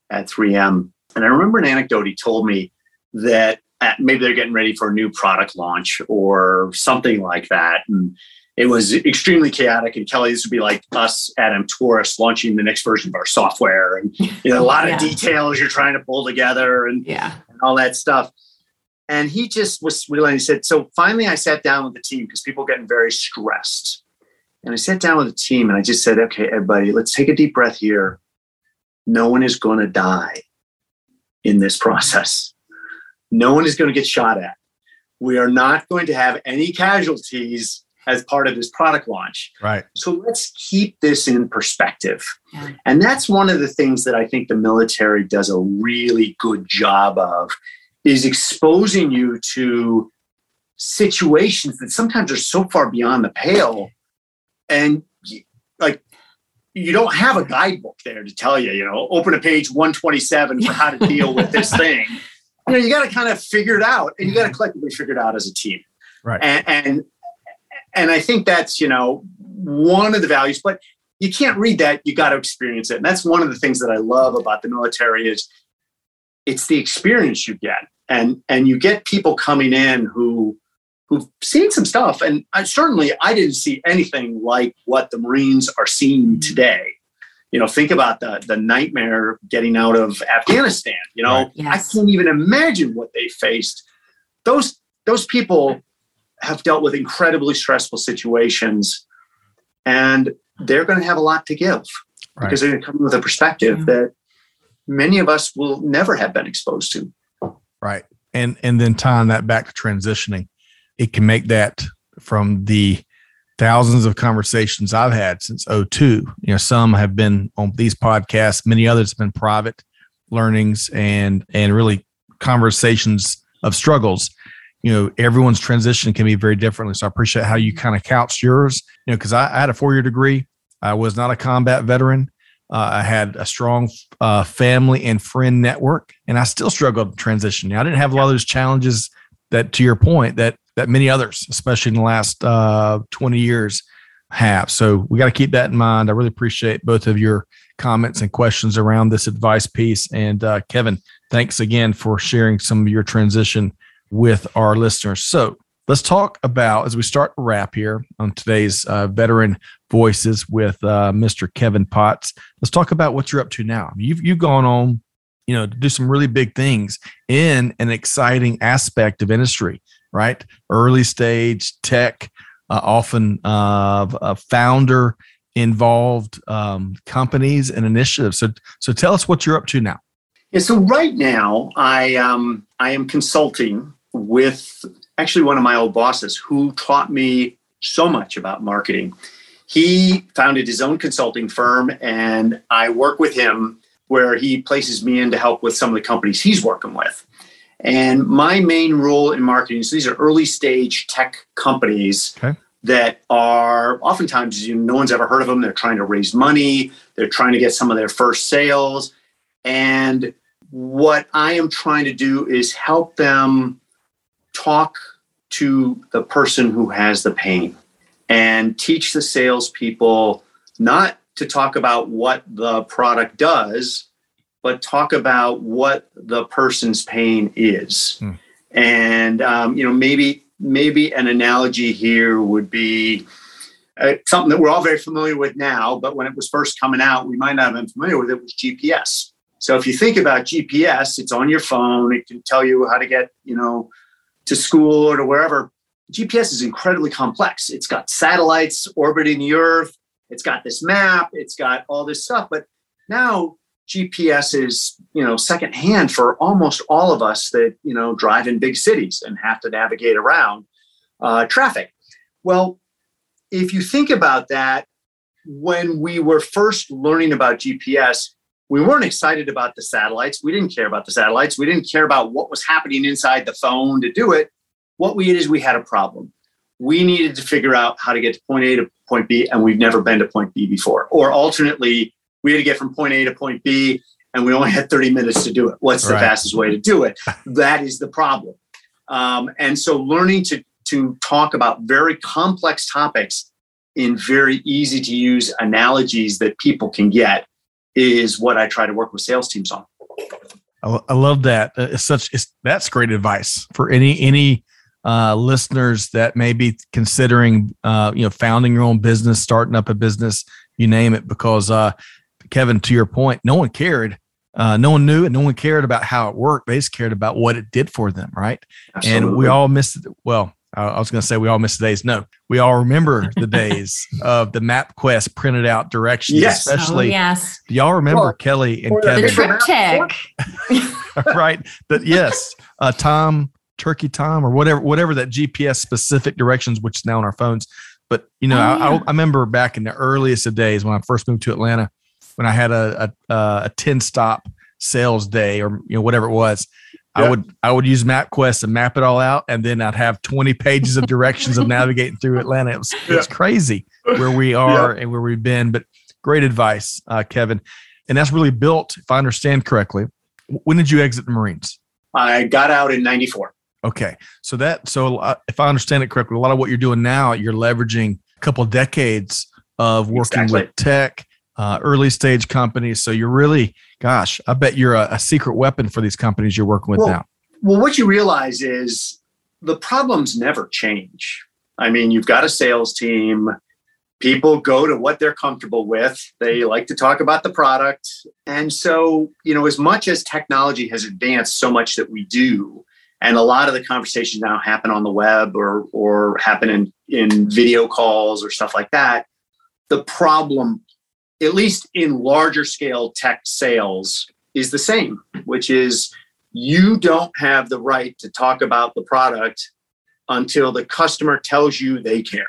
at 3M. And I remember an anecdote he told me that maybe they're getting ready for a new product launch or something like that. And it was extremely chaotic. And Kelly, this would be like us at Tourist launching the next version of our software, and you know, a lot yeah. of details you're trying to pull together, and, yeah. and all that stuff. And he just was really he said. So finally, I sat down with the team because people getting very stressed. And I sat down with the team and I just said, "Okay, everybody, let's take a deep breath here. No one is going to die in this process." No one is going to get shot at. We are not going to have any casualties as part of this product launch. Right. So let's keep this in perspective. Yeah. And that's one of the things that I think the military does a really good job of is exposing you to situations that sometimes are so far beyond the pale and like you don't have a guidebook there to tell you, you know, open a page 127 for how to deal with this thing. You know, you got to kind of figure it out and you got to mm-hmm. collectively figure it out as a team. Right. And, and and I think that's, you know, one of the values, but you can't read that, you got to experience it. And that's one of the things that I love about the military is it's the experience you get. And and you get people coming in who who've seen some stuff. And I, certainly I didn't see anything like what the Marines are seeing mm-hmm. today. You know, think about the, the nightmare getting out of Afghanistan. You know, right. yes. I can't even imagine what they faced. Those those people have dealt with incredibly stressful situations and they're going to have a lot to give right. because they're going to come with a perspective yeah. that many of us will never have been exposed to. Right. And and then tying that back to transitioning it can make that from the thousands of conversations I've had since 02. You know, some have been on these podcasts, many others have been private learnings and and really conversations of struggles. You know, everyone's transition can be very differently. So I appreciate how you kind of couch yours. You know, because I, I, had a four-year degree. I was not a combat veteran. Uh, I had a strong uh, family and friend network, and I still struggled transitioning. I didn't have a lot of those challenges that, to your point, that that many others, especially in the last uh, 20 years, have. So we got to keep that in mind. I really appreciate both of your comments and questions around this advice piece. And uh, Kevin, thanks again for sharing some of your transition with our listeners. So let's talk about, as we start to wrap here on today's uh, Veteran Voices with uh, Mr. Kevin Potts, let's talk about what you're up to now. You've, you've gone on, you know, to do some really big things in an exciting aspect of industry right? Early stage tech, uh, often uh, a founder involved um, companies and initiatives. So, so tell us what you're up to now. Yeah, so right now I um, I am consulting with actually one of my old bosses who taught me so much about marketing. He founded his own consulting firm, and I work with him where he places me in to help with some of the companies he's working with. And my main role in marketing, so these are early stage tech companies okay. that are oftentimes you know, no one's ever heard of them. They're trying to raise money, they're trying to get some of their first sales. And what I am trying to do is help them talk to the person who has the pain and teach the salespeople not to talk about what the product does, but talk about what the person's pain is. Hmm. And um, you know, maybe maybe an analogy here would be uh, something that we're all very familiar with now, but when it was first coming out, we might not have been familiar with it. Was GPS. So if you think about GPS, it's on your phone. It can tell you how to get you know to school or to wherever. GPS is incredibly complex. It's got satellites orbiting the Earth. It's got this map. It's got all this stuff. But now GPS is, you know, secondhand for almost all of us that, you know, drive in big cities and have to navigate around uh, traffic. Well, if you think about that, when we were first learning about GPS, we weren't excited about the satellites. We didn't care about the satellites. We didn't care about what was happening inside the phone to do it. What we did is we had a problem. We needed to figure out how to get to point A to point B, and we've never been to point B before. Or alternately, we had to get from point A to point B, and we only had 30 minutes to do it. What's the fastest way to do it? that is the problem. Um, and so learning to, to talk about very complex topics in very easy to use analogies that people can get is what I try to work with sales teams on. I love that. Uh, it's such it's, that's great advice for any any uh, listeners that may be considering uh, you know founding your own business, starting up a business, you name it, because uh, Kevin, to your point, no one cared. Uh, no one knew and no one cared about how it worked. They just cared about what it did for them, right? Absolutely. And we all missed it. Well, I was going to say we all missed the days. No, we all remember the days of the MapQuest printed out directions, yes. especially. Oh, yes. Do y'all remember well, Kelly and Kevin? The TripTik. right. But yes, uh, Tom, Turkey Tom, or whatever, whatever that GPS specific directions, which is now on our phones. But you know, oh, yeah. I, I remember back in the earliest of days when I first moved to Atlanta when I had a a, a ten stop sales day or you know whatever it was. Yeah. I would I would use MapQuest and map it all out, and then I'd have 20 pages of directions of navigating through Atlanta. It was, yeah. it's crazy where we are yeah. and where we've been. But great advice, uh, Kevin. And that's really built, if I understand correctly. When did you exit the Marines? I got out in 94. Okay. So that, so uh, if I understand it correctly, a lot of what you're doing now, you're leveraging a couple of decades of working Exactly. with tech, uh, early stage companies. So you're really, gosh, I bet you're a, a secret weapon for these companies you're working with Well, now. Well, what you realize is the problems never change. I mean, you've got a sales team. People go to what they're comfortable with. They like to talk about the product. And so, you know, as much as technology has advanced so much that we do, and a lot of the conversations now happen on the web or or happen in, in video calls or stuff like that, the problem, at least in larger scale tech sales, is the same, which is you don't have the right to talk about the product until the customer tells you they care.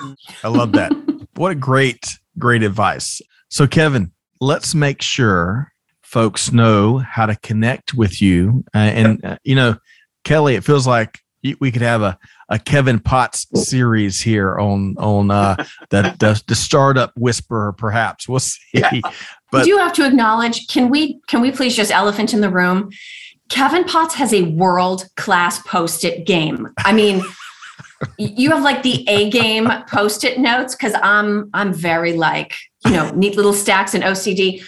I love that. what a great, great advice. So, Kevin, let's make sure folks know how to connect with you. Uh, and, uh, you know, Kelly, it feels like we could have a, a Kevin Potts series here on on uh, the, the the startup whisperer. Perhaps we'll see. Yeah. I But- do have to acknowledge, can we can we please just elephant in the room? Kevin Potts has a world class post-it game. I mean, you have like the A game post-it notes because I'm I'm very like, you know, neat little stacks and OCD.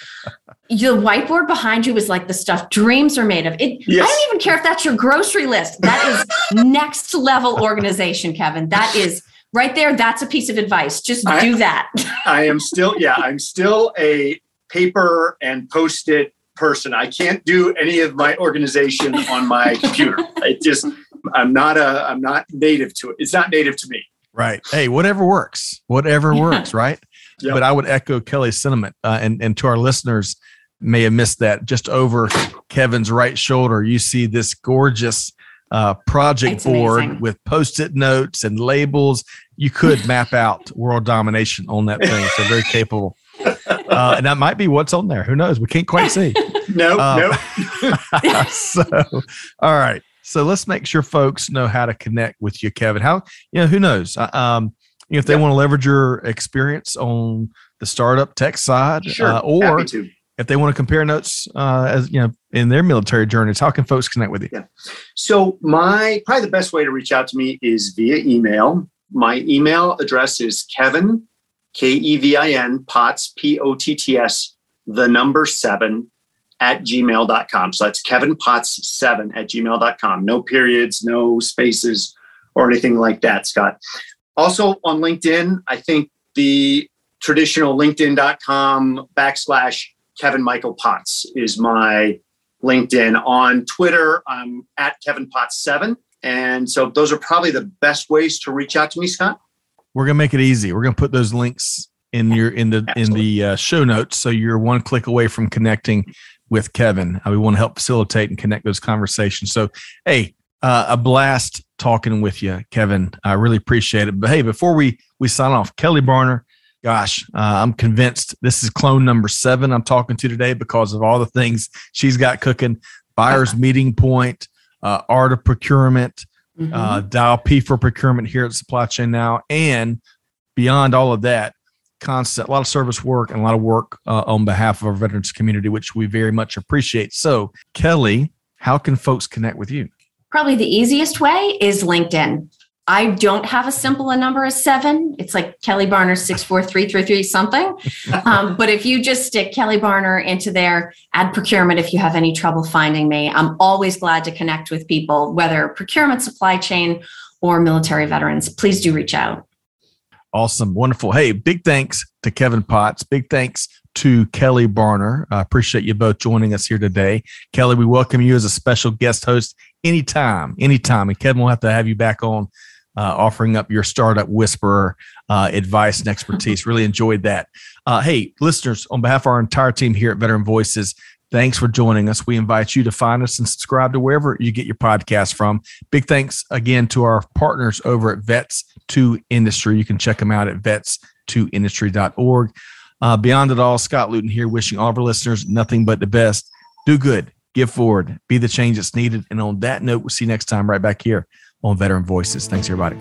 The whiteboard behind you is like the stuff dreams are made of. It I don't even care if that's your grocery list. That is next level organization, Kevin. That is right there. That's a piece of advice. Just I- do that. I am still, yeah, I'm still a paper and post it person. I can't do any of my organization on my computer. It just, I'm not a, I'm not native to it. It's not native to me. Right. Hey, whatever works, whatever Yeah. works, right? Yep. But I would echo Kelly's sentiment, uh, and and to our listeners, may have missed that. Just over Kevin's right shoulder, you see this gorgeous uh, project It's board amazing. with post-it notes and labels. You could map out world domination on that thing. So very capable. Uh, and that might be what's on there. Who knows? We can't quite see. No, Um, no. so, all right. So let's make sure folks know how to connect with you, Kevin. How you know who knows? Uh, Um, you know, if they Yep. want to leverage your experience on the startup tech side, Sure. uh, or if they want to compare notes uh, as you know in their military journeys, how can folks connect with you? Yeah. So my probably the best way to reach out to me is via email. My email address is Kevin, K E V I N, Potts, P O T T S, the number seven at gmail.com. So that's Kevin Potts seven at gmail.com. No periods, no spaces, or anything like that, Scott. Also on LinkedIn, I think the traditional linkedin.com backslash Kevin Michael Potts is my LinkedIn. On Twitter, I'm at Kevin Potts seven. And so those are probably the best ways to reach out to me, Scott. We're gonna make it easy. We're gonna put those links in your in the in the uh, show notes, so you're one click away from connecting with Kevin. Uh, we want to help facilitate and connect those conversations. So, hey, uh, a blast talking with you, Kevin. I really appreciate it. But hey, before we we sign off, Kelly Barner. Gosh, uh, I'm convinced this is clone number seven I'm talking to today because of all the things she's got cooking. Buyer's meeting point, uh, art of procurement, Mhm. uh, dial P for procurement here at Supply Chain Now, and beyond all of that, constant a lot of service work and a lot of work uh, on behalf of our veterans community, which we very much appreciate. So, Kelly, how can folks connect with you? Probably the easiest way is LinkedIn. I don't have a simple a number as seven. It's like Kelly Barner six four three three three something. Um, but if you just stick Kelly Barner into there, add procurement if you have any trouble finding me. I'm always glad to connect with people, whether procurement, supply chain, or military veterans. Please do reach out. Awesome, wonderful. Hey, big thanks to Kevin Potts. Big thanks to Kelly Barner. I appreciate you both joining us here today. Kelly, we welcome you as a special guest host anytime, anytime. And Kevin, we'll have to have you back on uh, offering up your startup whisperer uh, advice and expertise. really enjoyed that. Uh, hey, listeners, on behalf of our entire team here at Veteran Voices, thanks for joining us. We invite you to find us and subscribe to wherever you get your podcast from. Big thanks again to our partners over at Vets to Industry. You can check them out at vets2industry.org. Uh, beyond it all, Scott Luton here, wishing all of our listeners nothing but the best. Do good, give forward, be the change that's needed. And on that note, we'll see you next time right back here on Veteran Voices. Thanks, everybody.